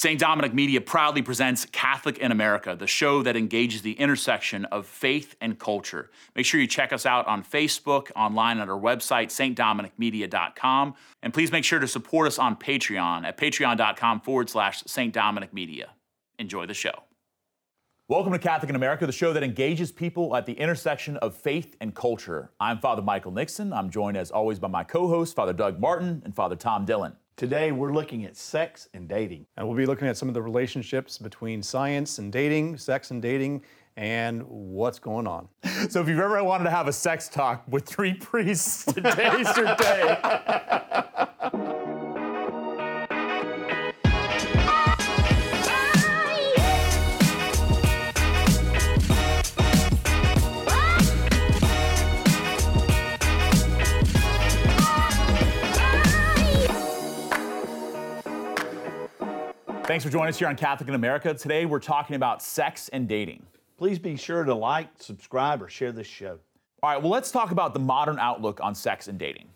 St. Dominic Media proudly presents Catholic in America, the show that engages the intersection of faith and culture. Make sure you check us out on Facebook, online at our website, stdominicmedia.com, and please make sure to support us on Patreon at patreon.com forward slash St. Dominic Media. Enjoy the show. Welcome to Catholic in America, the show that engages people at the intersection of faith and culture. I'm Father Michael Nixon. I'm joined as always by my co host, Father Doug Martin and Father Tom Dillon. Today, we're looking at sex and dating. And we'll be looking at some of the relationships between science and dating, sex and dating, and what's going on. So, if you've ever wanted to have a sex talk with three priests, today's your day. Thanks for joining us here on Catholic in America. Today we're talking about sex and dating. Please be sure to like, subscribe, or share this show. All right, well, let's talk about the modern outlook on sex and dating.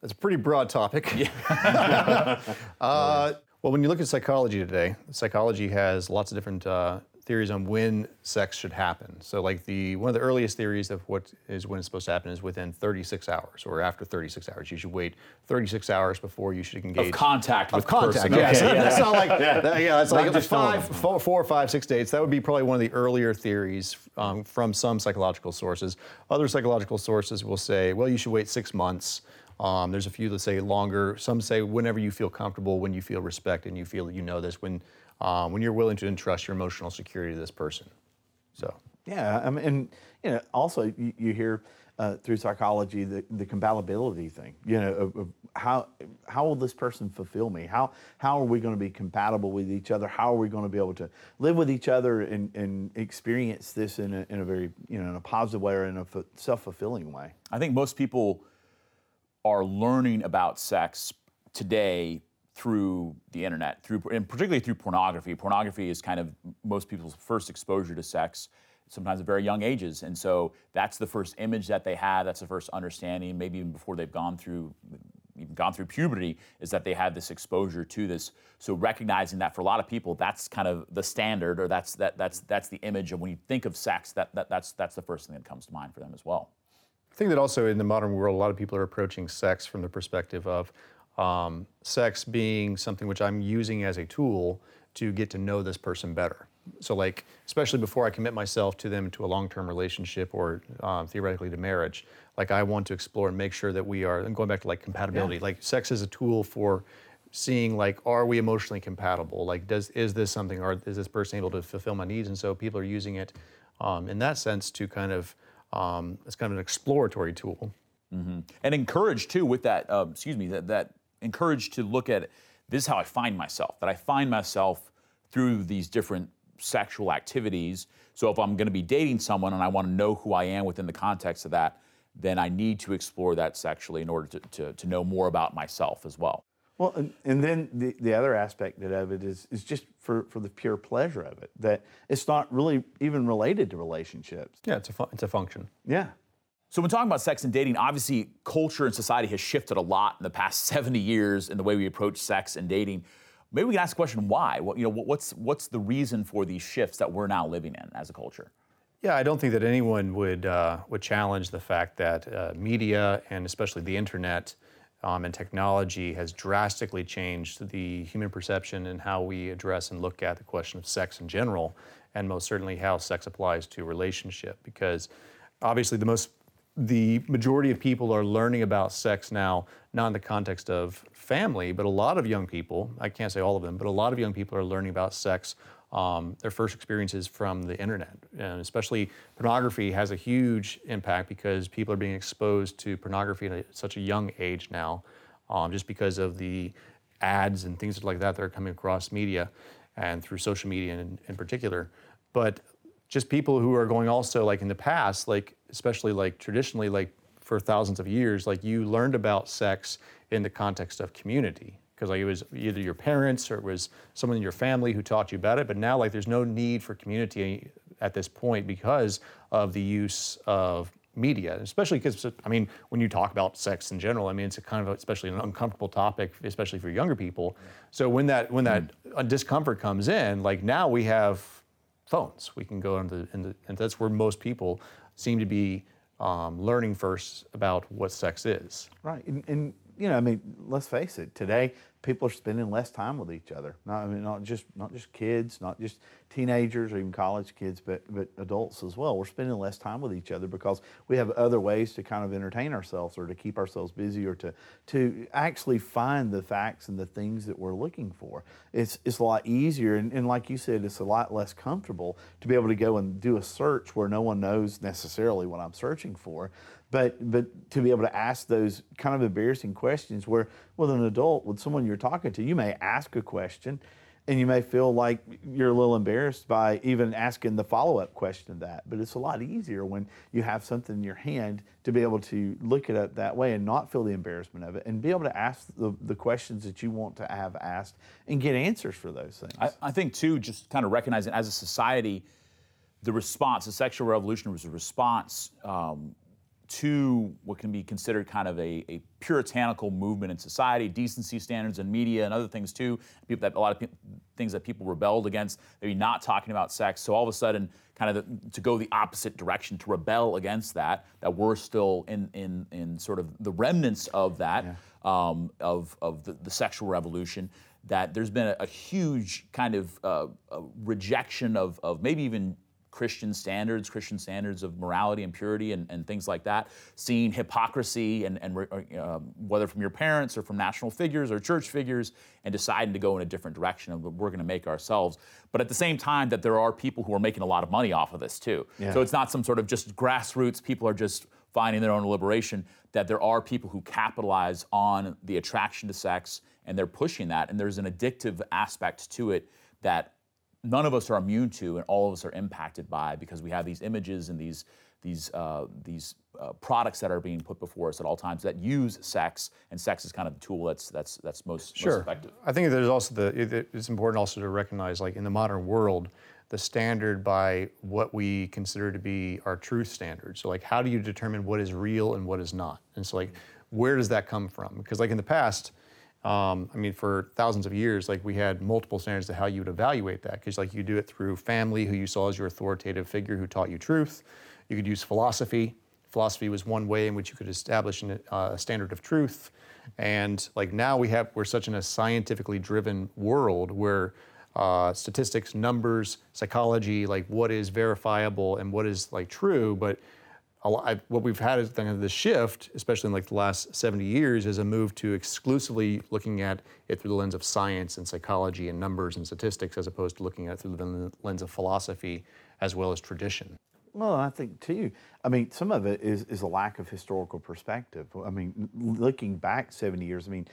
That's a pretty broad topic. Yeah. uh, well, when you look at psychology today, psychology has lots of different uh, theories on when sex should happen. So like the one of the earliest theories of what is when it's supposed to happen is within 36 hours or after 36 hours. You should wait 36 hours before you should engage. Of contact of with contact. Person. Yes. Okay, yeah. That's not like yeah. That, yeah that's like just five, four, four, five, six dates. That would be probably one of the earlier theories um, from some psychological sources. Other psychological sources will say, well, you should wait six months. Um, there's a few that say longer. Some say whenever you feel comfortable, when you feel respect, and you feel that you know this, when um, when you're willing to entrust your emotional security to this person. So yeah, I mean, and you know, also you, you hear uh, through psychology the, the compatibility thing. You know, of, of how how will this person fulfill me? How how are we going to be compatible with each other? How are we going to be able to live with each other and, and experience this in a, in a very you know in a positive way or in a self fulfilling way? I think most people are learning about sex today through the internet, through and particularly through pornography. Pornography is kind of most people's first exposure to sex, sometimes at very young ages, and so that's the first image that they have. That's the first understanding, maybe even before they've gone through even gone through puberty, is that they had this exposure to this. So recognizing that for a lot of people, that's kind of the standard, or that's that that's that's the image of when you think of sex. That, that that's that's the first thing that comes to mind for them as well. I think that also in the modern world, a lot of people are approaching sex from the perspective of um, sex being something which I'm using as a tool to get to know this person better. So, like, especially before I commit myself to them to a long term relationship or um, theoretically to marriage, like, I want to explore and make sure that we are, and going back to like compatibility, yeah. like, sex is a tool for seeing like are we emotionally compatible like does is this something or is this person able to fulfill my needs and so people are using it um, in that sense to kind of um, it's kind of an exploratory tool mm-hmm. and encourage too with that uh, excuse me that that encouraged to look at this is how I find myself, that I find myself through these different sexual activities. So if I'm going to be dating someone and I want to know who I am within the context of that, then I need to explore that sexually in order to, to, to know more about myself as well. Well, and, and then the, the other aspect of it is, is just for, for the pure pleasure of it, that it's not really even related to relationships. Yeah, it's a, fu- it's a function. Yeah. So, when talking about sex and dating, obviously culture and society has shifted a lot in the past 70 years in the way we approach sex and dating. Maybe we can ask the question why? What, you know, what's, what's the reason for these shifts that we're now living in as a culture? Yeah, I don't think that anyone would, uh, would challenge the fact that uh, media and especially the internet um, and technology has drastically changed the human perception and how we address and look at the question of sex in general, and most certainly how sex applies to relationship. Because obviously, the most the majority of people are learning about sex now, not in the context of family, but a lot of young people, I can't say all of them, but a lot of young people are learning about sex, um, their first experiences from the internet. And especially pornography has a huge impact because people are being exposed to pornography at such a young age now, um, just because of the ads and things like that that are coming across media and through social media in, in particular. But just people who are going also like in the past, like especially like traditionally, like for thousands of years, like you learned about sex in the context of community because like it was either your parents or it was someone in your family who taught you about it. But now like there's no need for community at this point because of the use of media, especially because I mean, when you talk about sex in general, I mean, it's a kind of especially an uncomfortable topic, especially for younger people. So when that when that uh, discomfort comes in, like now we have phones. We can go into, into and that's where most people seem to be um, learning first about what sex is. Right, and, and you know, I mean, let's face it. Today, people are spending less time with each other. Not, I mean, not just not just kids, not just teenagers or even college kids, but but adults as well. We're spending less time with each other because we have other ways to kind of entertain ourselves or to keep ourselves busy or to to actually find the facts and the things that we're looking for. It's it's a lot easier, and, and like you said, it's a lot less comfortable to be able to go and do a search where no one knows necessarily what I'm searching for but but to be able to ask those kind of embarrassing questions where with an adult with someone you're talking to you may ask a question and you may feel like you're a little embarrassed by even asking the follow-up question of that. But it's a lot easier when you have something in your hand to be able to look it that way and not feel the embarrassment of it and be able to ask the, the questions that you want to have asked and get answers for those things. I, I think too, just kind of recognizing as a society, the response, the sexual revolution was a response um, to what can be considered kind of a, a, puritanical movement in society, decency standards in media and other things too. People that a lot of pe- things that people rebelled against, maybe not talking about sex. So all of a sudden, kind of the, to go the opposite direction, to rebel against that, that we're still in in in sort of the remnants of that, yeah. um, of of the, the, sexual revolution. That there's been a, a huge kind of uh, rejection of of maybe even Christian standards, Christian standards of morality and purity and, and things like that, seeing hypocrisy and, and uh, whether from your parents or from national figures or church figures, and deciding to go in a different direction of what we're going to make ourselves. But at the same time, that there are people who are making a lot of money off of this too. Yeah. So it's not some sort of just grassroots, people are just finding their own liberation, that there are people who capitalize on the attraction to sex and they're pushing that. And there's an addictive aspect to it that none of us are immune to and all of us are impacted by because we have these images and these these uh, these uh, products that are being put before us at all times that use sex and sex is kind of the tool that's that's that's most, sure. most effective. I think there's also the it's important also to recognize like in the modern world the standard by what we consider to be our truth standard. So like how do you determine what is real and what is not? And so like where does that come from? Because like in the past um, I mean, for thousands of years, like we had multiple standards to how you would evaluate that. Because like you do it through family, who you saw as your authoritative figure, who taught you truth. You could use philosophy. Philosophy was one way in which you could establish an, uh, a standard of truth. And like now we have, we're such in a scientifically driven world where uh, statistics, numbers, psychology, like what is verifiable and what is like true, but lot, what we've had is kind of the shift, especially in like the last 70 years, is a move to exclusively looking at it through the lens of science and psychology and numbers and statistics, as opposed to looking at it through the lens of philosophy as well as tradition. Well, I think too. I mean, some of it is, is a lack of historical perspective. I mean, looking back 70 years, I mean,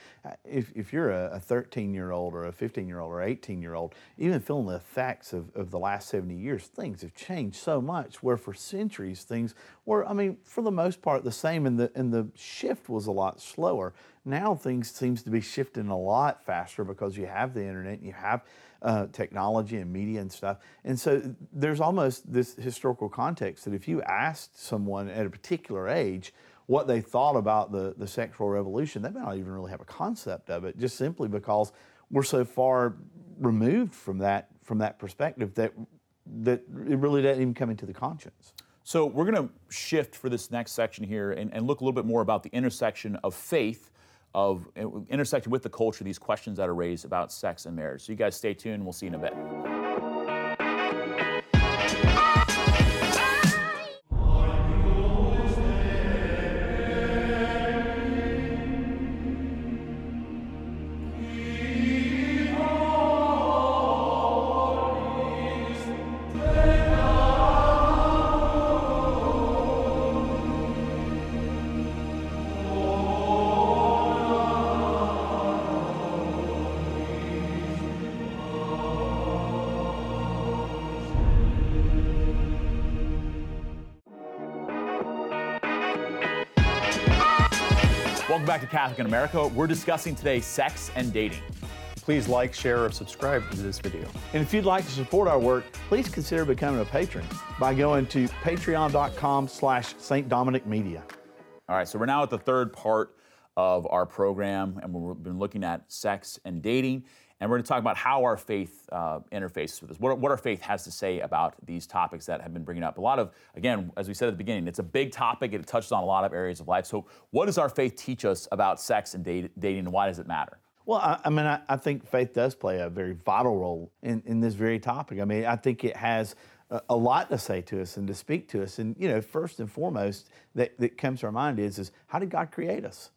if, if you're a 13 year old or a 15 year old or 18 year old, even feeling the effects of, of the last 70 years, things have changed so much. Where for centuries, things were, I mean, for the most part, the same, and the, and the shift was a lot slower. Now things seems to be shifting a lot faster because you have the internet, and you have uh, technology and media and stuff. And so there's almost this historical context that if you asked someone at a particular age what they thought about the, the sexual revolution, they may not even really have a concept of it, just simply because we're so far removed from that from that perspective that that it really doesn't even come into the conscience. So we're going to shift for this next section here and, and look a little bit more about the intersection of faith of intersecting with the culture, these questions that are raised about sex and marriage. So you guys stay tuned. We'll see you in a bit. Back to Catholic in America. We're discussing today sex and dating. Please like, share, or subscribe to this video. And if you'd like to support our work, please consider becoming a patron by going to patreon.com slash St. Dominic Media. All right, so we're now at the third part of our program, and we've been looking at sex and dating. And we're going to talk about how our faith uh, interfaces with this, what, what our faith has to say about these topics that have been bringing up. A lot of, again, as we said at the beginning, it's a big topic. It touches on a lot of areas of life. So, what does our faith teach us about sex and date, dating, and why does it matter? Well, I, I mean, I, I, think faith does play a very vital role in, in this very topic. I mean, I think it has a, a, lot to say to us and to speak to us. And, you know, first and foremost, that, that comes to our mind is, is how did God create us?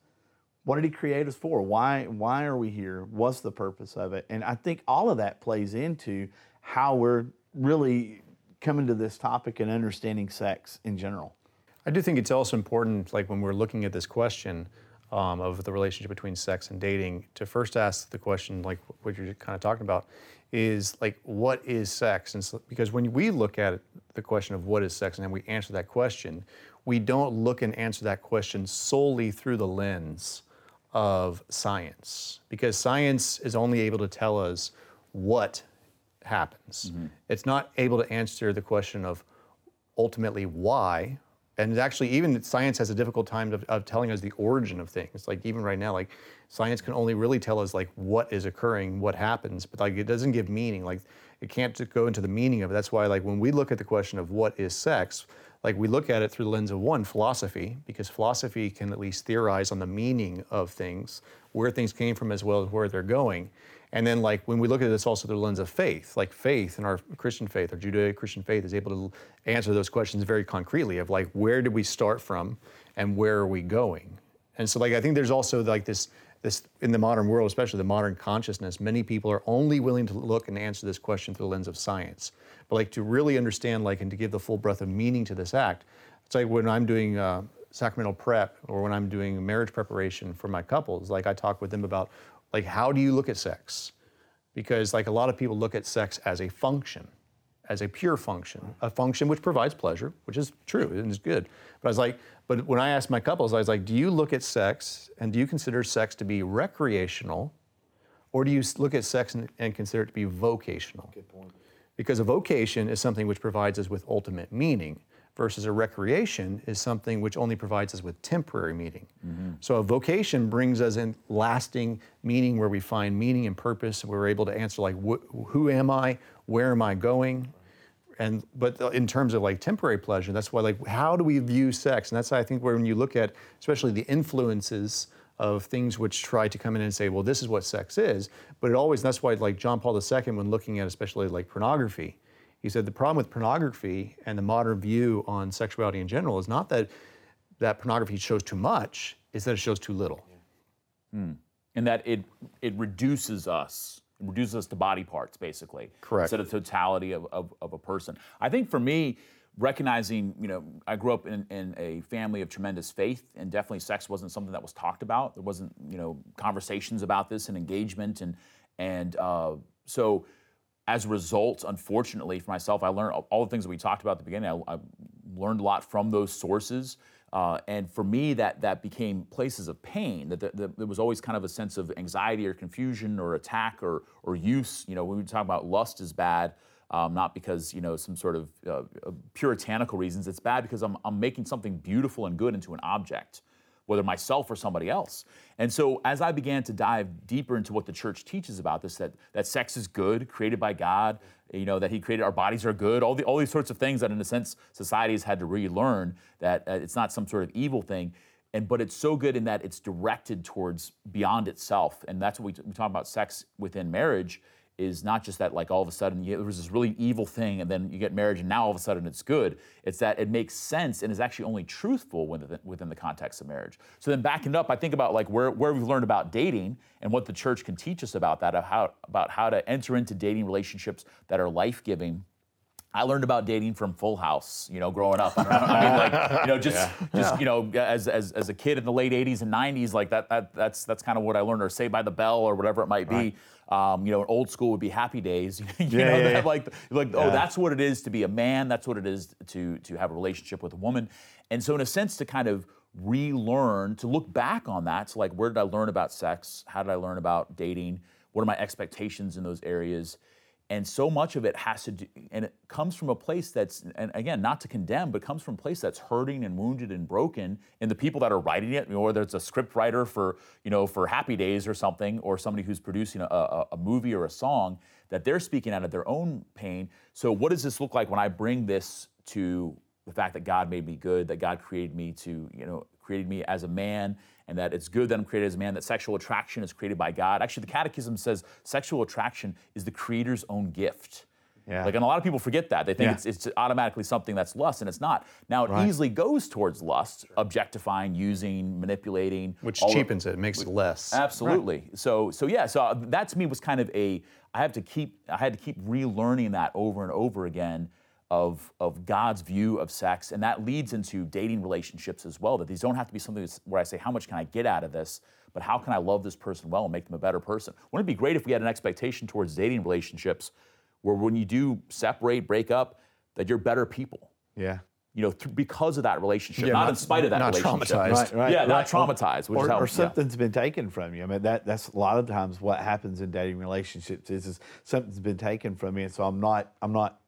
What did he create us for? Why, why are we here? What's the purpose of it? And I think all of that plays into how we're really coming to this topic and understanding sex in general. I do think it's also important, like when we're looking at this question um, of the relationship between sex and dating, to first ask the question, like what you're kind of talking about, is like, what is sex? And so, because when we look at it, the question of what is sex and then we answer that question, we don't look and answer that question solely through the lens of science because science is only able to tell us what happens. Mm-hmm. It's not able to answer the question of ultimately why. And actually, even science has a difficult time of, of, telling us the origin of things. Like even right now, like science can only really tell us like what is occurring, what happens, but like it doesn't give meaning. Like it can't go into the meaning of it. That's why like when we look at the question of what is sex, like we look at it through the lens of one philosophy because philosophy can at least theorize on the meaning of things where things came from as well as where they're going. And then like when we look at this also through the lens of faith like faith in our christian faith our judeo-christian faith is able to answer those questions very concretely of like where did we start from and where are we going? And so like i think there's also like this this in the modern world especially the modern consciousness many people are only willing to look and answer this question through the lens of science. But like to really understand like and to give the full breadth of meaning to this act it's like when i'm doing uh, sacramental prep or when i'm doing marriage preparation for my couples like i talk with them about like how do you look at sex? Because like a lot of people look at sex as a function as a pure function a function which provides pleasure which is true and is good but i was like but when i asked my couples i was like do you look at sex and do you consider sex to be recreational or do you look at sex and, and consider it to be vocational good point because a vocation is something which provides us with ultimate meaning, versus a recreation is something which only provides us with temporary meaning. Mm-hmm. So a vocation brings us in lasting meaning where we find meaning and purpose. And we're able to answer like, wh- who am I? Where am I going? And but in terms of like temporary pleasure, that's why like how do we view sex? And that's I think when you look at especially the influences of things which try to come in and say, well, this is what sex is. But it always, that's why, like John Paul II, when looking at especially like pornography, he said the problem with pornography and the modern view on sexuality in general is not that that pornography shows too much, is that it shows too little. Yeah. Hmm. And that it it reduces us, reduces us to body parts, basically. Correct. Instead of totality of, of, of a person. I think for me, recognizing, you know, I grew up in, in, a family of tremendous faith, and definitely sex wasn't something that was talked about. There wasn't, you know, conversations about this and engagement, and and uh, so as a result, unfortunately for myself, I learned all the things that we talked about at the beginning. I, I learned a lot from those sources. Uh, and for me, that that became places of pain. That, that, that, there was always kind of a sense of anxiety or confusion or attack or or use. You know, when we talk about lust is bad, um, not because you know some sort of uh, uh, puritanical reasons. It's bad because I'm, I'm making something beautiful and good into an object, whether myself or somebody else. And so as I began to dive deeper into what the church teaches about this, that that sex is good, created by God, you know that He created our bodies are good, all the all these sorts of things that in a sense society has had to relearn that uh, it's not some sort of evil thing. And, but it's so good in that it's directed towards beyond itself and that's what we, we talk about sex within marriage is not just that like all of a sudden you, there was this really evil thing and then you get marriage and now all of a sudden it's good. It's that it makes sense and is actually only truthful within, within the context of marriage. So then backing up i think about like where, where we've learned about dating and what the church can teach us about that how, about how to enter into dating relationships that are life-giving I learned about dating from Full House, you know, growing up. I, I mean, like, you know, just, yeah. just, you know, as, as, as a kid in the late '80s and '90s, like that, that, that's, that's kind of what I learned, or Saved by the Bell, or whatever it might be. Right. Um, you know, old school would be Happy Days. you yeah, know, yeah, like, like, oh, that's what it is to be a man. That's what it is to, to have a relationship with a woman. And so, in a sense, to kind of relearn, to look back on that, so like, where did I learn about sex? How did I learn about dating? What are my expectations in those areas? And so much of it has to do, and it comes from a place that's, and again, not to condemn, but comes from a place that's hurting and wounded and broken in the people that are writing it, or whether it's a script writer for, you know, for Happy Days or something, or somebody who's producing a, a, a movie or a song, that they're speaking out of their own pain. So, what does this look like when I bring this to the fact that God made me good, that God created me to, you know, created me as a man, and that it's good that I'm created as a man, that sexual attraction is created by God. Actually, the Catechism says sexual attraction is the Creator's own gift. Yeah. Like, and a lot of people forget that. They think Yeah. it's, it's automatically something that's lust, and it's not. Now, it Right. easily goes towards lust, objectifying, using, manipulating. which all of- cheapens it, makes it less. Absolutely. So so yeah. So uh, that to me was kind of a. I have to keep. I had to keep relearning that over and over again of of God's view of sex, and that leads into dating relationships as well. That these don't have to be something that's, where I say, how much can I get out of this, but how can I love this person well and make them a better person? Wouldn't it be great if we had an expectation towards dating relationships, where when you do separate, break up, that you're better people. Yeah. You know, th- because of that relationship, Yeah, not, not- in spite of that not relationship. traumatized. Right, right. Yeah, not traumatized, which or, is how- or yeah. something's been taken from you. I mean, that that's a lot of times what happens in dating relationships is, is something's been taken from me, and so I'm not I'm not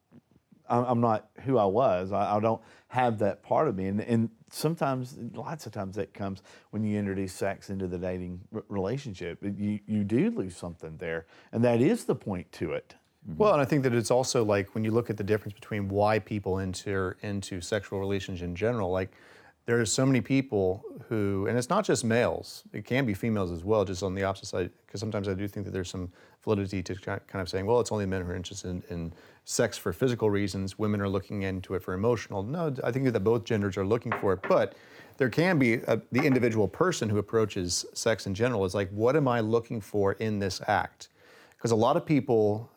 I'm not who I was. I, I don't have that part of me, and, and sometimes, lots of times, that comes when you introduce sex into the dating r- relationship. You you do lose something there, and that is the point to it. Mm-hmm. Well, and I think that it's also like when you look at the difference between why people enter into sexual relations in general, like there are so many people who, and it's not just males, it can be females as well, just on the opposite side, because sometimes I do think that there's some validity to kind of saying, well, it's only men who are interested in, in sex for physical reasons, women are looking into it for emotional. No, I think that both genders are looking for it, but there can be a, the individual person who approaches sex in general is like, what am I looking for in this act? Because a lot of people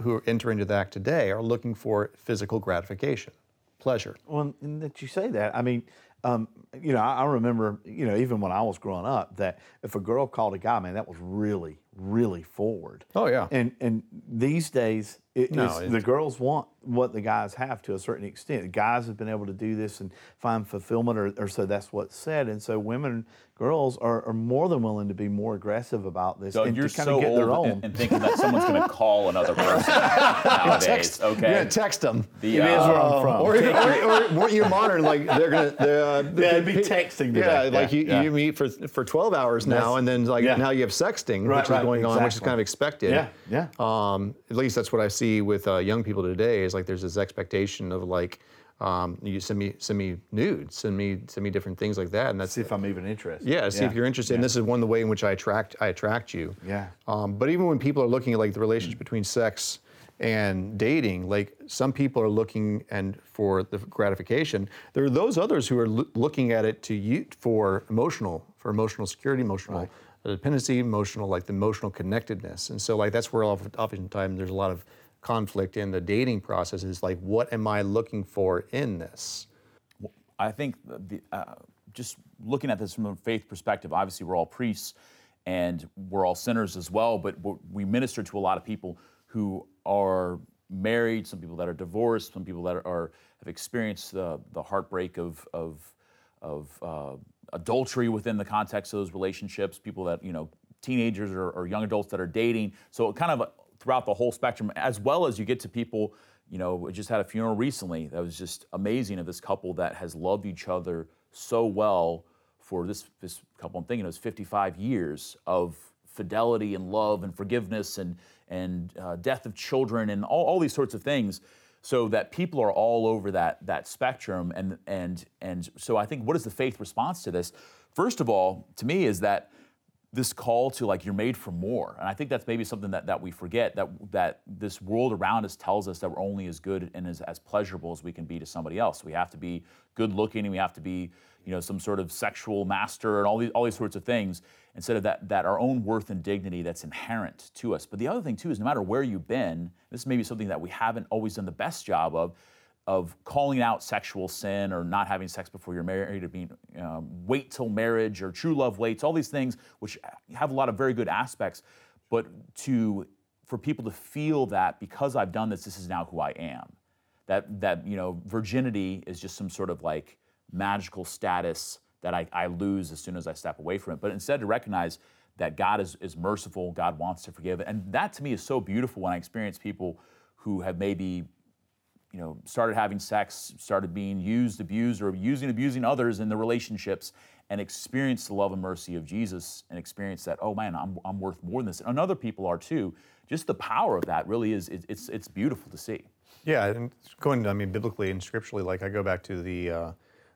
who enter into the act today are looking for physical gratification, pleasure. Well, and that you say that, I mean, um, you know, I, I remember, you know, even when I was growing up, that if a girl called a guy, man, that was really, really forward. Oh, yeah. And and these days, it, No, it's- it- the girls want what the guys have to a certain extent. The guys have been able to do this and find fulfillment, or, or so that's what's said. And so women, girls are, are more than willing to be more aggressive about this Doug, and you're to kind so of get their own. and, and thinking that someone's going to call another person nowadays. okay. You're text them. The, It is uh, where I'm from. Or, or, or, or you monitor like they're gonna. They're, uh, Yeah, it'd be texting Yeah, today. like you, yeah. you meet for for 12 hours now, That's- and then like yeah. now you have sexting, Right, which is right, going on, which is kind of expected. Yeah, yeah. Um, at least that's what I see with uh, young people today. Is like there's this expectation of like. Um, you send me send me nudes, send me send me different things like that, and that's See if I'm even interested. Yeah, see if you're interested. And this is one of the way in which I attract I attract you. Yeah. Um, but even when people are looking at like the relationship between sex and dating, like some people are looking and for the gratification. There are those others who are loo- looking at it to you for emotional, for emotional security, emotional dependency, emotional like the emotional connectedness. And so like that's where often- oftentimes there's a lot of conflict in the dating process. Is like what am I looking for in this? I think the, uh, just looking at this from a faith perspective, obviously we're all priests and we're all sinners as well, but we're- minister to a lot of people who are married, some people that are divorced, some people that are have experienced the, the heartbreak of of, of uh, adultery within the context of those relationships, people that you know teenagers or, or young adults that are dating. So it kind of throughout the whole spectrum, as well as you get to people you know, we just had a funeral recently that was just amazing of this couple that has loved each other so well for this this couple. I'm thinking it was 55 years of fidelity and love and forgiveness and and uh, death of children and all, all these sorts of things. So that people are all over that that spectrum and and and so I think what is the faith response to this? First of all, to me, is that this call to like you're made for more. And i think that's maybe something that, that we forget that that this world around us tells us that we're only as good and as, as pleasurable as we can be to somebody else. We have to be good looking and we have to be you know some sort of sexual master and all these all these sorts of things instead of that that our own worth and dignity that's inherent to us. But the other thing too is no matter where you've been this may be something that we haven't always done the best job of of calling out sexual sin or not having sex before you're married or being um, wait till marriage or true love waits all these things which have a lot of very good aspects. But to for people to feel that because i've done this this is now who i am. That that you know virginity is just some sort of like magical status that I, I lose as soon as i step away from it. But instead to recognize that God is, is merciful, God wants to forgive. And that to me is so beautiful when I experience people who have maybe you know, started having sex, started being used, abused, or using, abusing others in the relationships, and experience the love and mercy of Jesus, and experience that, oh man, I'm, I'm worth more than this, and other people are too. Just the power of that really is it, it's it's beautiful to see. Yeah, and going, I mean, biblically and scripturally, like I go back to the uh,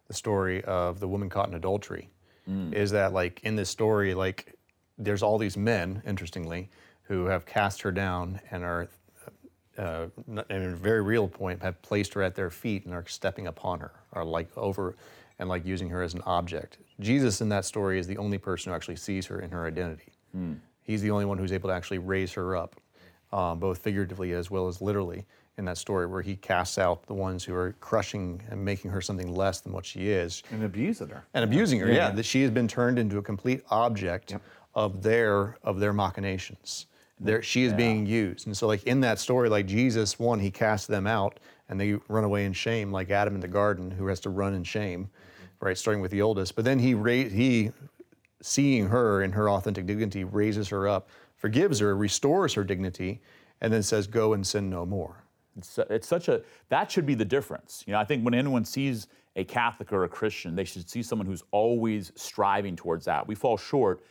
the story of the woman caught in adultery. Mm. Is that like in this story, like there's all these men, interestingly, who have cast her down and are uh, in a very real point, have placed her at their feet and are stepping upon her, are like over and like using her as an object. Jesus in that story is the only person who actually sees her in her identity. Hmm. He's the only one who's able to actually raise her up, um, both figuratively as well as literally in that story, where he casts out the ones who are crushing and making her something less than what she is. And abusing her. And abusing her, yeah. yeah that she has been turned into a complete object yep. of their of their machinations there she is yeah. being used. And so like in that story like jesus one he casts them out and they run away in shame like adam in the garden who has to run in shame right starting with the oldest. But then he ra- he seeing her in her authentic dignity raises her up forgives her restores her dignity and then says go and sin no more. It's, it's such a that should be the difference. You know i think when anyone sees a catholic or a christian they should see someone who's always striving towards that. We fall short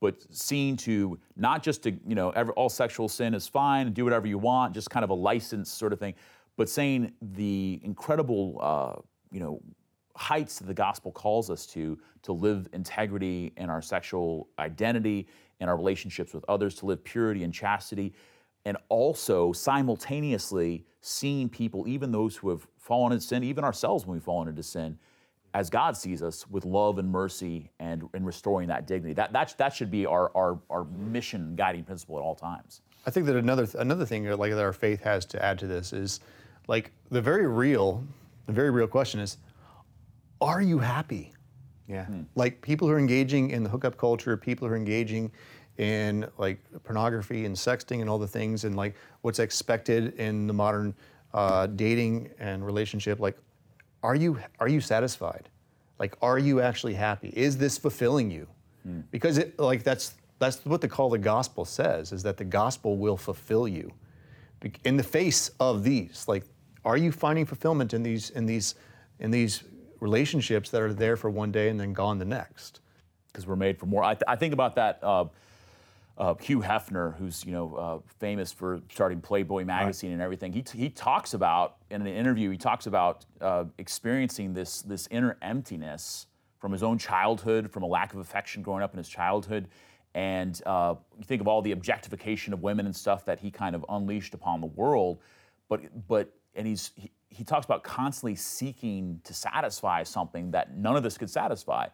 but seen to not just to you know every, all sexual sin is fine do whatever you want just kind of a license sort of thing but saying the incredible uh, you know heights that the gospel calls us to to live integrity in our sexual identity in our relationships with others to live purity and chastity and also simultaneously seeing people even those who have fallen into sin even ourselves when we've fallen into sin as God sees us with love and mercy and, and restoring that dignity. That, that, that should be our, our, our mission guiding principle at all times. I think that another, another thing like that our faith has to add to this is like the very real, the very real question is, are you happy? Yeah. Hmm. Like people who are engaging in the hookup culture, people who are engaging in like pornography and sexting and all the things and like what's expected in the modern uh, dating and relationship, like are you are you satisfied? Like, are you actually happy? Is this fulfilling you? Mm. Because it like that's that's what the call the gospel says is that the gospel will fulfill you in the face of these. Like, are you finding fulfillment in these in these in these relationships that are there for one day and then gone the next? Because we're made for more. I, th- I think about that. Uh, uh, Hugh Hefner, who's you know uh, famous for starting Playboy magazine right. and everything, he, t- he talks about in an interview. He talks about uh, experiencing this this inner emptiness from his own childhood, from a lack of affection growing up in his childhood, and uh, you think of all the objectification of women and stuff that he kind of unleashed upon the world. But but and he's he, he talks about constantly seeking to satisfy something that none of this could satisfy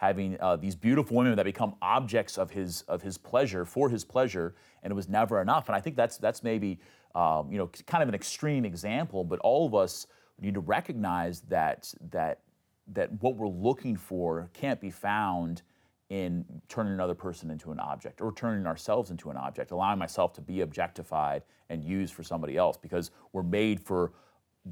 having uh, these beautiful women that become objects of his of his pleasure for his pleasure, and it was never enough. And I think that's that's maybe um, you know kind of an extreme example, but all of us need to recognize that that that what we're looking for can't be found in turning another person into an object or turning ourselves into an object, allowing myself to be objectified and used for somebody else because we're made for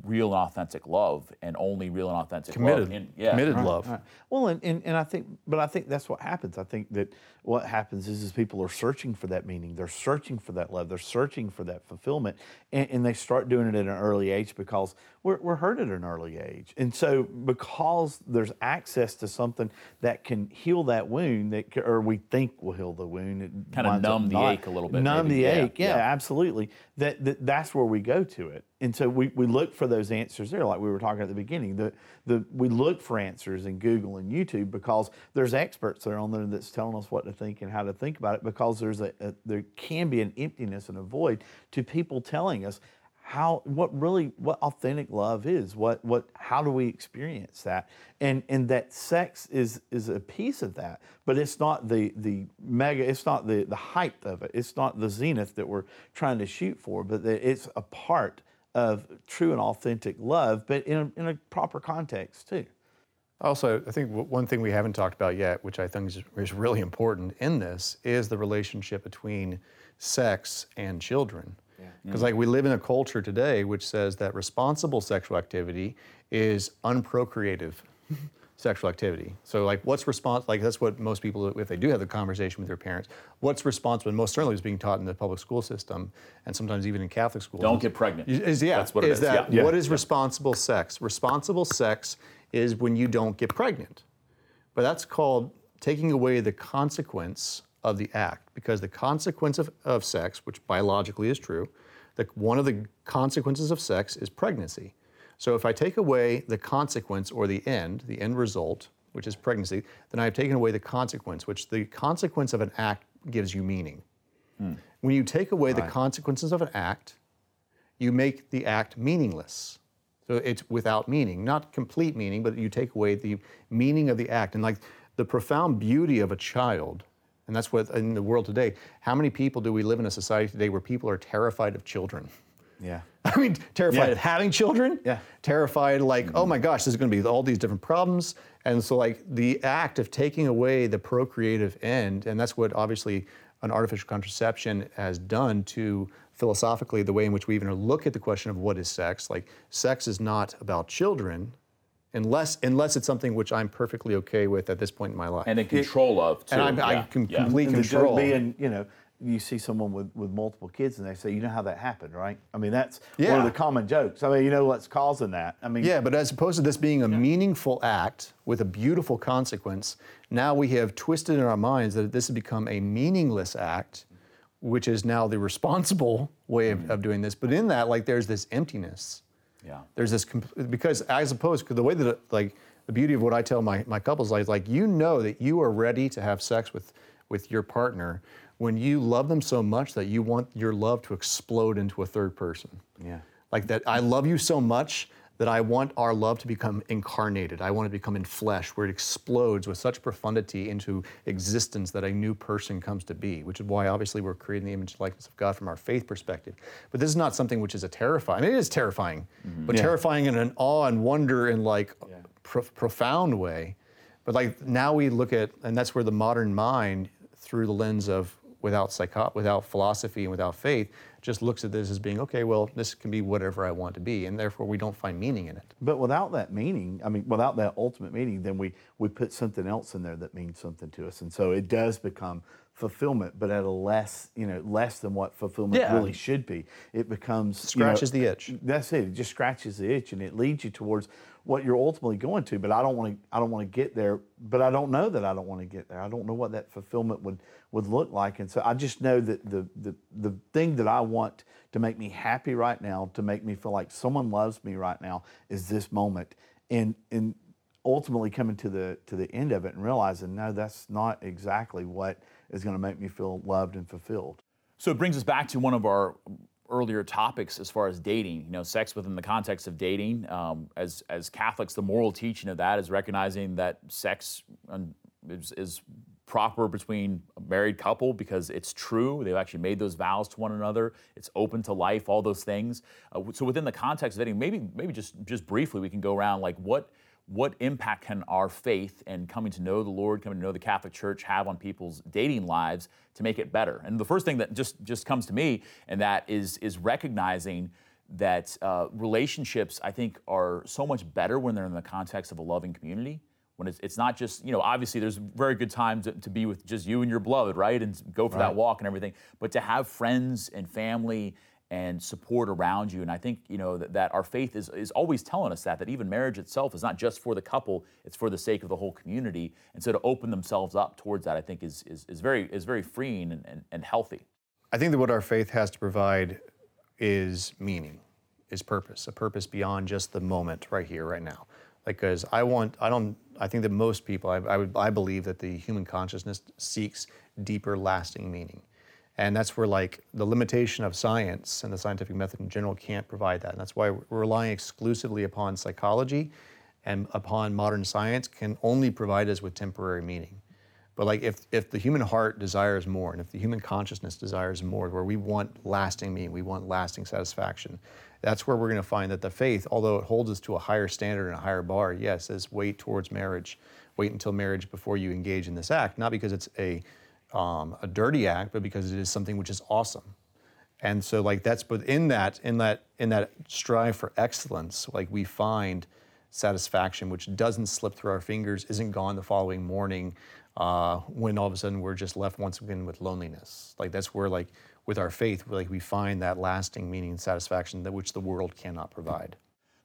real and authentic love and only real and authentic committed, love. In, yeah. Committed right, love. Right. Well, and, and, and I think, but I think that's what happens. I think that what happens is, is people are searching for that meaning. They're searching for that love. They're searching for that fulfillment. And, and they start doing it at an early age because we're, we're hurt at an early age. And so because there's access to something that can heal that wound, that or we think will heal the wound. It kind of numb the not, ache a little bit. Numb maybe. the yeah, ache, yeah, yeah, absolutely. That, that That's where we go to it. And so we, we look for those answers there, like we were talking at the beginning. The, the, we look for answers in Google and YouTube because there's experts that are on there that's telling us what to think and how to think about it because there's a, a there can be an emptiness and a void to people telling us how what really what authentic love is what what how do we experience that and and that sex is is a piece of that but it's not the the mega it's not the the height of it it's not the zenith that we're trying to shoot for but it's a part of true and authentic love but in a, in a proper context too also, I think one thing we haven't talked about yet, which I think is, really important in this, is the relationship between sex and children. Because, yeah. like, we live in a culture today which says that responsible sexual activity is unprocreative. sexual activity. So like what's response like that's what most people if they do have the conversation with their parents, what's responsible and most certainly is being taught in the public school system and sometimes even in Catholic schools. Don't get pregnant. Is yeah, That's what it is is, that yeah. what is responsible sex? Responsible sex is when you don't get pregnant. But that's called taking away the consequence of the act because the consequence of, of sex, which biologically is true, the, one of the consequences of sex is pregnancy. So if I take away the consequence or the end, the end result, which is pregnancy, then I've taken away the consequence, which the consequence of an act gives you meaning. Hmm. When you take away the consequences of an act, you make the act meaningless. So it's without meaning, not complete meaning, but you take away the meaning of the act. And like the profound beauty of a child, and that's what in the world today, how many people do we live in a society today where people are terrified of children? Yeah. I mean, terrified Yeah. of having children. Yeah. Terrified, like, oh my gosh, there's going to be all these different problems. And so, like, the act of taking away the procreative end, and that's what obviously an artificial contraception has done to philosophically the way in which we even look at the question of what is sex. Like, sex is not about children, unless unless it's something which I'm perfectly okay with at this point in my life. and in control of too. And I'm, I Yeah, can yeah. complete And control. being, you know, you see someone with, with multiple kids and they say, you know how that happened, right? I mean, that's one of the common jokes. I mean, you know what's causing that? I mean, Yeah, but as opposed to this being a meaningful act with a beautiful consequence, now we have twisted in our minds that this has become a meaningless act, which is now the responsible way of, of doing this. But in that, like, there's this emptiness. Yeah. There's this comp- because as opposed to the way that it, like the beauty of what I tell my, my couples like like you know that you are ready to have sex with with your partner when you love them so much that you want your love to explode into a third person. Yeah. Like that I love you so much that I want our love to become incarnated. I want it to become in flesh where it explodes with such profundity into existence that a new person comes to be, which is why obviously we're creating the image and likeness of God from our faith perspective. But this is not something which is a terrifying. I mean, it is terrifying, mm-hmm. but Yeah. terrifying in an awe and wonder and like pro- profound way. But like now we look at, and that's where the modern mind, through the lens of without psycho- without philosophy and without faith, just looks at this as being okay. Well, this can be whatever I want to be, and therefore we don't find meaning in it. But without that meaning, I mean, without that ultimate meaning, then we, we put something else in there that means something to us. And so it does become fulfillment, but at a less, you know, less than what fulfillment Yeah. really should be. It becomes you know, Scratches the itch. That's it. It just scratches the itch and it leads you towards what you're ultimately going to. But I don't want to. I don't want to get there. But I don't know that I don't want to get there. I don't know what that fulfillment would would look like. And so I just know that the the the thing that I want to make me happy right now, to make me feel like someone loves me right now, is this moment. And and ultimately coming to the to the end of it and realizing no, that's not exactly what is going to make me feel loved and fulfilled. So it brings us back to one of our earlier topics as far as dating. You know, sex within the context of dating. Um, as as Catholics, the moral teaching of that is recognizing that sex um, is, is proper between a married couple because it's true. They've actually made those vows to one another. It's open to life. All those things. Uh, so within the context of dating, maybe maybe just just briefly we can go around like what what impact can our faith and coming to know the Lord, coming to know the Catholic Church have on people's dating lives to make it better? And the first thing that just just comes to me, and that is is recognizing that uh, relationships, I think, are so much better when they're in the context of a loving community. When it's, it's not just, you know, obviously there's very good times to, to be with just you and your beloved, right? And go for that walk and everything. But to have friends and family and support around you. And I think you know that, that our faith is, is always telling us that that even marriage itself is not just for the couple; it's for the sake of the whole community. And so to open themselves up towards that, I think is is, is very is very freeing and, and, and healthy. I think that what our faith has to provide is meaning, is purpose, a purpose beyond just the moment right here, right now. Because I want, I don't, I think that most people, I, I, would, I believe that the human consciousness seeks deeper, lasting meaning. And that's where, like, the limitation of science and the scientific method in general can't provide that. And that's why we're relying exclusively upon psychology and upon modern science can only provide us with temporary meaning. But like if, if the human heart desires more and if the human consciousness desires more, where we want lasting meaning, we want lasting satisfaction, that's where we're going to find that the faith, although it holds us to a higher standard and a higher bar, yes, says wait towards marriage, wait until marriage before you engage in this act, not because it's a, um, a dirty act, but because it is something which is awesome. And so like that's but in that in that in that strive for excellence, like we find satisfaction, which doesn't slip through our fingers, isn't gone the following morning, uh, when all of a sudden we're just left once again with loneliness. Like that's where like with our faith, like we find that lasting meaning and satisfaction that which the world cannot provide.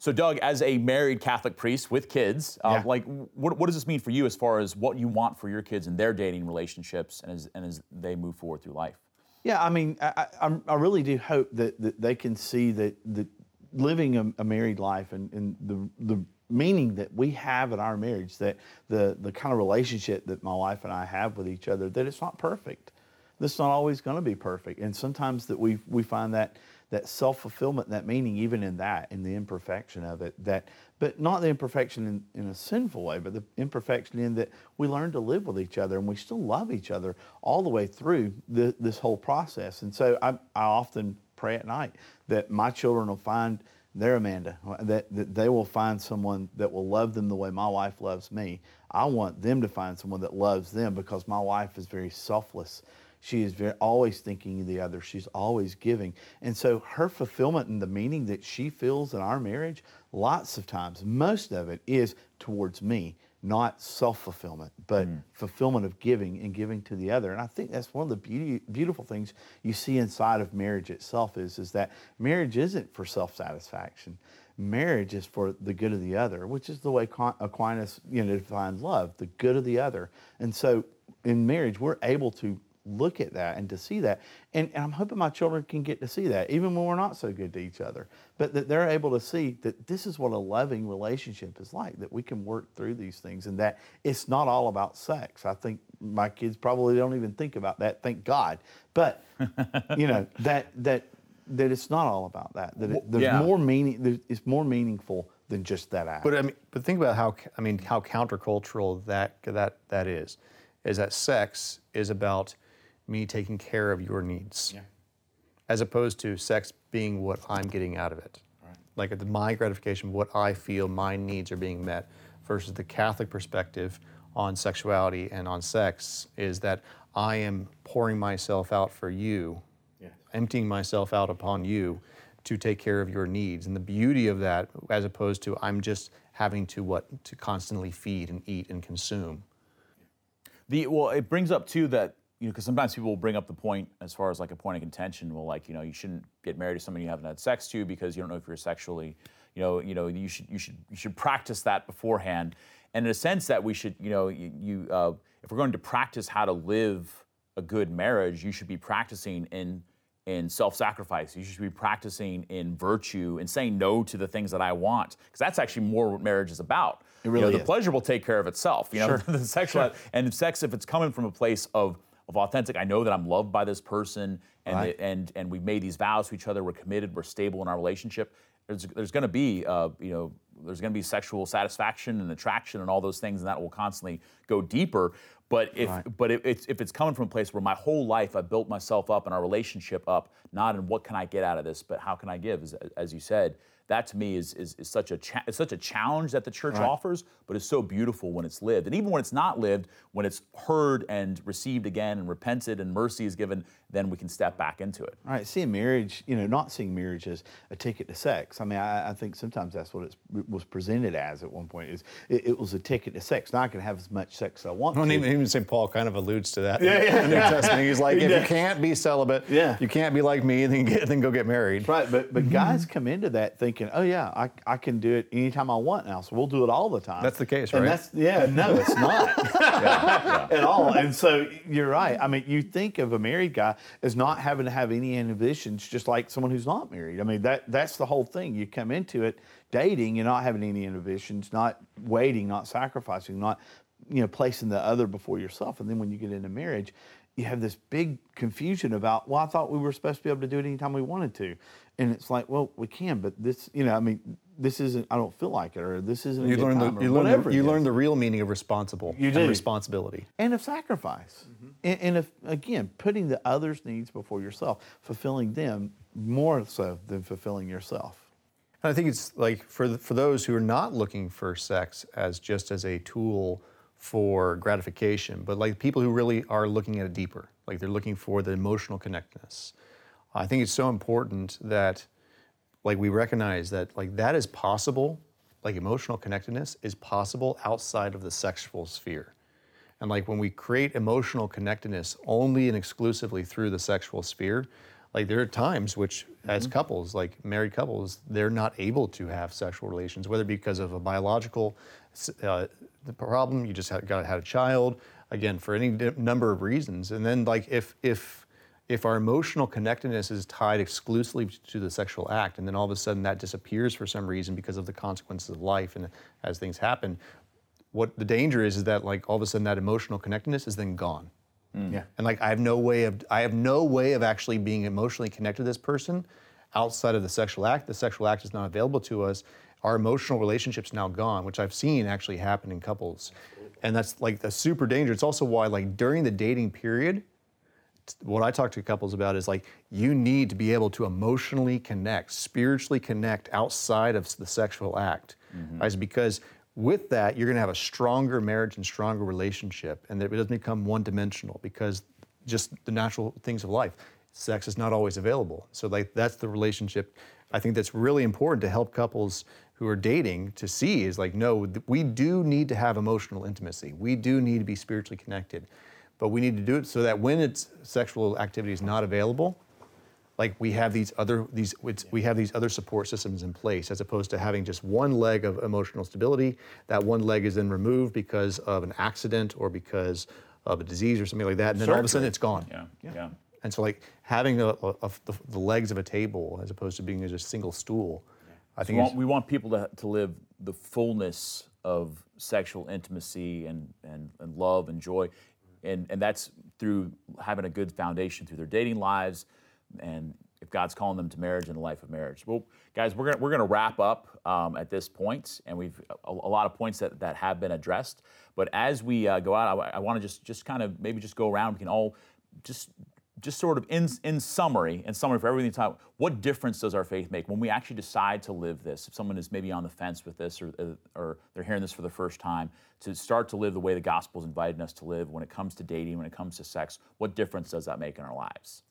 So, Doug, as a married Catholic priest with kids, uh, Yeah. like, what, what does this mean for you as far as what you want for your kids in their dating relationships and as, and as they move forward through life? Yeah, I mean, I, I, I'm- really do hope that, that they can see that, that living a, a married life and, and the, the meaning that we have in our marriage, that the, the kind of relationship that my wife and I have with each other, that it's not perfect. It's not always going to be perfect. And sometimes that we, we find that, that self-fulfillment, that meaning even in that, in the imperfection of it, that, but not the imperfection in, in a sinful way, but the imperfection in that we learn to live with each other and we still love each other all the way through the, this whole process. And so I, I often pray at night that my children will find their Amanda, that, that they will find someone that will love them the way my wife loves me. I want them to find someone that loves them because my wife is very selfless. She is very, always thinking of the other. She's always giving. And so her fulfillment and the meaning that she feels in our marriage, lots of times, most of it is towards me, not self fulfillment, but mm. fulfillment of giving and giving to the other. And I think that's one of the beauty, beautiful things you see inside of marriage itself is, is that marriage isn't for self satisfaction. Marriage is for the good of the other, which is the way Aquinas you know, defines love, the good of the other. And so in marriage, we're able to look at that and to see that. And, and I'm hoping my children can get to see that, even when we're not so good to each other. But that they're able to see that this is what a loving relationship is like, that we can work through these things and that it's not all about sex. I think my kids probably don't even think about that, thank God. But, you know, that, that, that it's not all about that, that it, there's yeah. more meaning, there's, it's more meaningful than just that act. But I mean, but think about how I mean how countercultural that that that is. Is that sex is about me taking care of your needs, as opposed to sex being what I'm getting out of it. Like the, my gratification, what I feel my needs are being met, versus the Catholic perspective on sexuality and on sex is that I am pouring myself out for you, emptying myself out upon you to take care of your needs. And the beauty of that, as opposed to I'm just having to what to constantly feed and eat and consume. The well, it brings up too that you know because sometimes people will bring up the point as far as like a point of contention. Well, like you know you shouldn't get married to someone you haven't had sex to because you don't know if you're sexually, you know, you know you should you should you should practice that beforehand. And in a sense that we should you know you, you uh, if we're going to practice how to live a good marriage, you should be practicing in in self-sacrifice. You should be practicing in virtue and saying no to the things that I want because that's actually more what marriage is about. It really you know, the is. pleasure will take care of itself. You know, Sure. the sexual and sex if it's coming from a place of of authentic. I know that I'm loved by this person, and Right. the- and and we've made these vows to each other. We're committed. We're stable in our relationship. There's there's going to be uh, you know there's going to be sexual satisfaction and attraction and all those things, and that will constantly go deeper. But if Right. but if it's if it's coming from a place where my whole life I built myself up and our relationship up, not in what can I get out of this, but how can I give, as, as you said. That to me is, is, is such a cha- such a challenge that the church offers, but it's so beautiful when it's lived, and even when it's not lived, when it's heard and received again and repented and mercy is given, then we can step back into it. All right, seeing marriage, you know, not seeing marriage as a ticket to sex. I mean, I, I think sometimes that's what it's, it was presented as at one point. Is it, it was a ticket to sex. Now I can have as much sex as I want Well, to. even, even St. Paul kind of alludes to that Yeah, yeah. in the New Testament. He's like, if Yeah. you can't be celibate, Yeah. you can't be like me, then get, then go get married. Right, but but mm-hmm. guys come into that thinking, oh yeah, I, I can do it anytime I want now, so we'll do it all the time. That's the case, And right? that's yeah, no, it's not at all. And so you're right. I mean, you think of a married guy as not having to have any inhibitions, just like someone who's not married. I mean, that that's the whole thing. You come into it dating, you're not having any inhibitions, not waiting, not sacrificing, not you know placing the other before yourself. And then when you get into marriage, you have this big confusion about, well, I thought we were supposed to be able to do it anytime we wanted to. And it's like, well, we can, but this, you know, I mean, this isn't, I don't feel like it, or this isn't You learn the you learn you learn the real meaning of responsible You and responsibility. and of sacrifice. Mm-hmm. And, and if, again, putting the other's needs before yourself, fulfilling them more so than fulfilling yourself. And I think it's like for the, for those who are not looking for sex as just as a tool for gratification, but like people who really are looking at it deeper, like they're looking for the emotional connectedness. I think it's so important that like we recognize that like that is possible like emotional connectedness is possible outside of the sexual sphere. And like when we create emotional connectedness only and exclusively through the sexual sphere, like there are times which as couples, like married couples, they're not able to have sexual relations, whether because of a biological uh, problem, you just got had a child, again for any number of reasons. And then like if if if our emotional connectedness is tied exclusively to the sexual act, and then all of a sudden that disappears for some reason because of the consequences of life and as things happen, what the danger is is that like all of a sudden that emotional connectedness is then gone. Mm. Yeah. And like I have no way of I have no way of actually being emotionally connected to this person outside of the sexual act. The sexual act is not available to us. Our emotional relationship's now gone, which I've seen actually happen in couples. And that's like a super danger. It's also why like during the dating period, what I talk to couples about is like you need to be able to emotionally connect, spiritually connect outside of the sexual act. Mm-hmm. Right? Because with that you're going to have a stronger marriage and stronger relationship, and it doesn't become one-dimensional because just the natural things of life. Sex is not always available, so like that's the relationship. I think that's really important to help couples who are dating to see is like no, we do need to have emotional intimacy. We do need to be spiritually connected but we need to do it so that when it's sexual activity is not available like we have these other these it's, we have these other support systems in place as opposed to having just one leg of emotional stability that one leg is then removed because of an accident or because of a disease or something like that and then all of a sudden it's gone Yeah, yeah. yeah. and so like having a, a, a- the, legs of a table as opposed to being just a single stool i We think want, we want people to, to live the fullness of sexual intimacy and, and, and love and joy. And, and that's through having a good foundation through their dating lives and if God's calling them to marriage and the life of marriage. Well, guys, we're gonna, we're gonna wrap up um, at this point, and we've a, a lot of points that, that have been addressed. But as we uh, go out, I, I want to just just kind of maybe just go around. We can all just just sort of in, in summary, in summary for everything, what difference does our faith make when we actually decide to live this? If someone is maybe on the fence with this or, uh, or they're hearing this for the first time, to start to live the way the gospel gospel's invited us to live when it comes to dating, when it comes to sex, what difference does that make in our lives?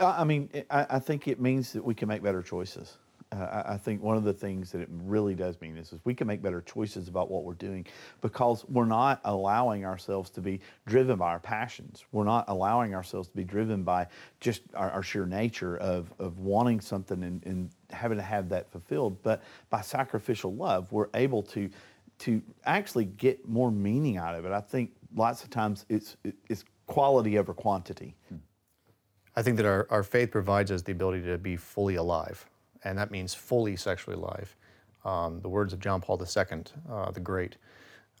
I mean, I think it means that we can make better choices. Uh, I, think one of the things that it really does mean is, is we can make better choices about what we're doing because we're not allowing ourselves to be driven by our passions. We're not allowing ourselves to be driven by just our, our sheer nature of, of wanting something and, and having to have that fulfilled. But by sacrificial love, we're able to to actually get more meaning out of it. I think lots of times it's it's quality over quantity. I think that our, our faith provides us the ability to be fully alive, and that means fully sexually alive. Um, the words of John Paul II, uh, the Great,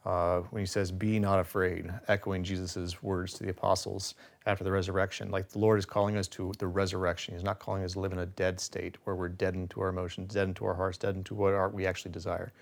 uh, when he says, Be not afraid, echoing Jesus' words to the apostles after the resurrection. Like the Lord is calling us to the resurrection. He's not calling us to live in a dead state where we're deadened to our emotions, deadened to our hearts, deadened to what we actually desire.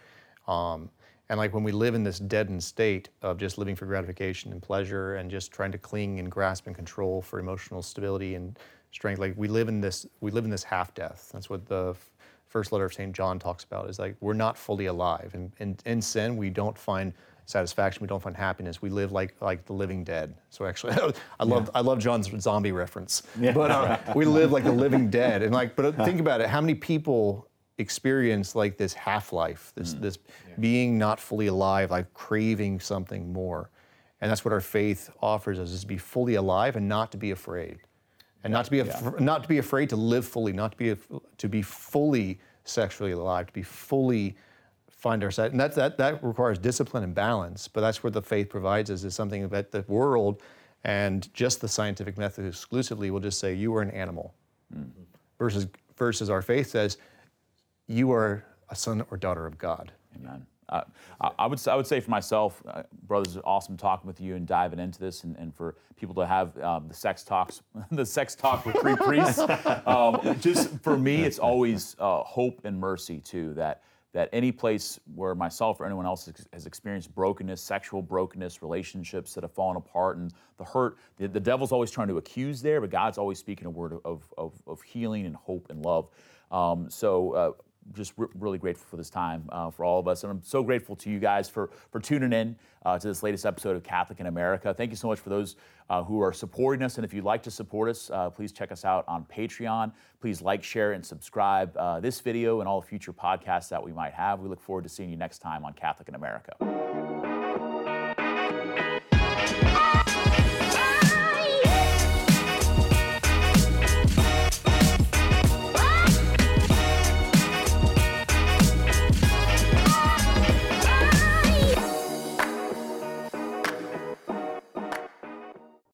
Um, and like when we live in this deadened state of just living for gratification and pleasure and just trying to cling and grasp and control for emotional stability and strength, like we live in this, we live in this half death. That's what the f- first letter of St. John talks about is like we're not fully alive. And in, in sin, we don't find satisfaction, we don't find happiness. We live like like the living dead. So actually, I love I love John's zombie reference. But uh, we live like the living dead. And like, but think about it. How many people experience like this half life, this this being not fully alive, like craving something more, and that's what our faith offers us: is to be fully alive and not to be afraid, and not to be af- not to be afraid to live fully, not to be af- to be fully sexually alive, to be fully find our set, and that that that requires discipline and balance. But that's where the faith provides us is something that the world and just the scientific method exclusively will just say you are an animal, mm-hmm. versus versus our faith says you are a son or daughter of God. Amen. Uh, I, I would I would say for myself, uh, brothers, it's awesome talking with you and diving into this, and, and for people to have um, the sex talks, the sex talk with three priests. Um, just for me, it's always uh, hope and mercy too. That that any place where myself or anyone else has, has experienced brokenness, sexual brokenness, relationships that have fallen apart, and the hurt, the, the devil's always trying to accuse there, but God's always speaking a word of, of, of healing and hope and love. Um, so. Uh, just re- really grateful for this time uh, for all of us. And I'm so grateful to you guys for, for tuning in uh, to this latest episode of Catholic in America. Thank you so much for those uh, who are supporting us. And if you'd like to support us, uh, please check us out on Patreon. Please like, share, and subscribe uh, this video and all future podcasts that we might have. We look forward to seeing you next time on Catholic in America.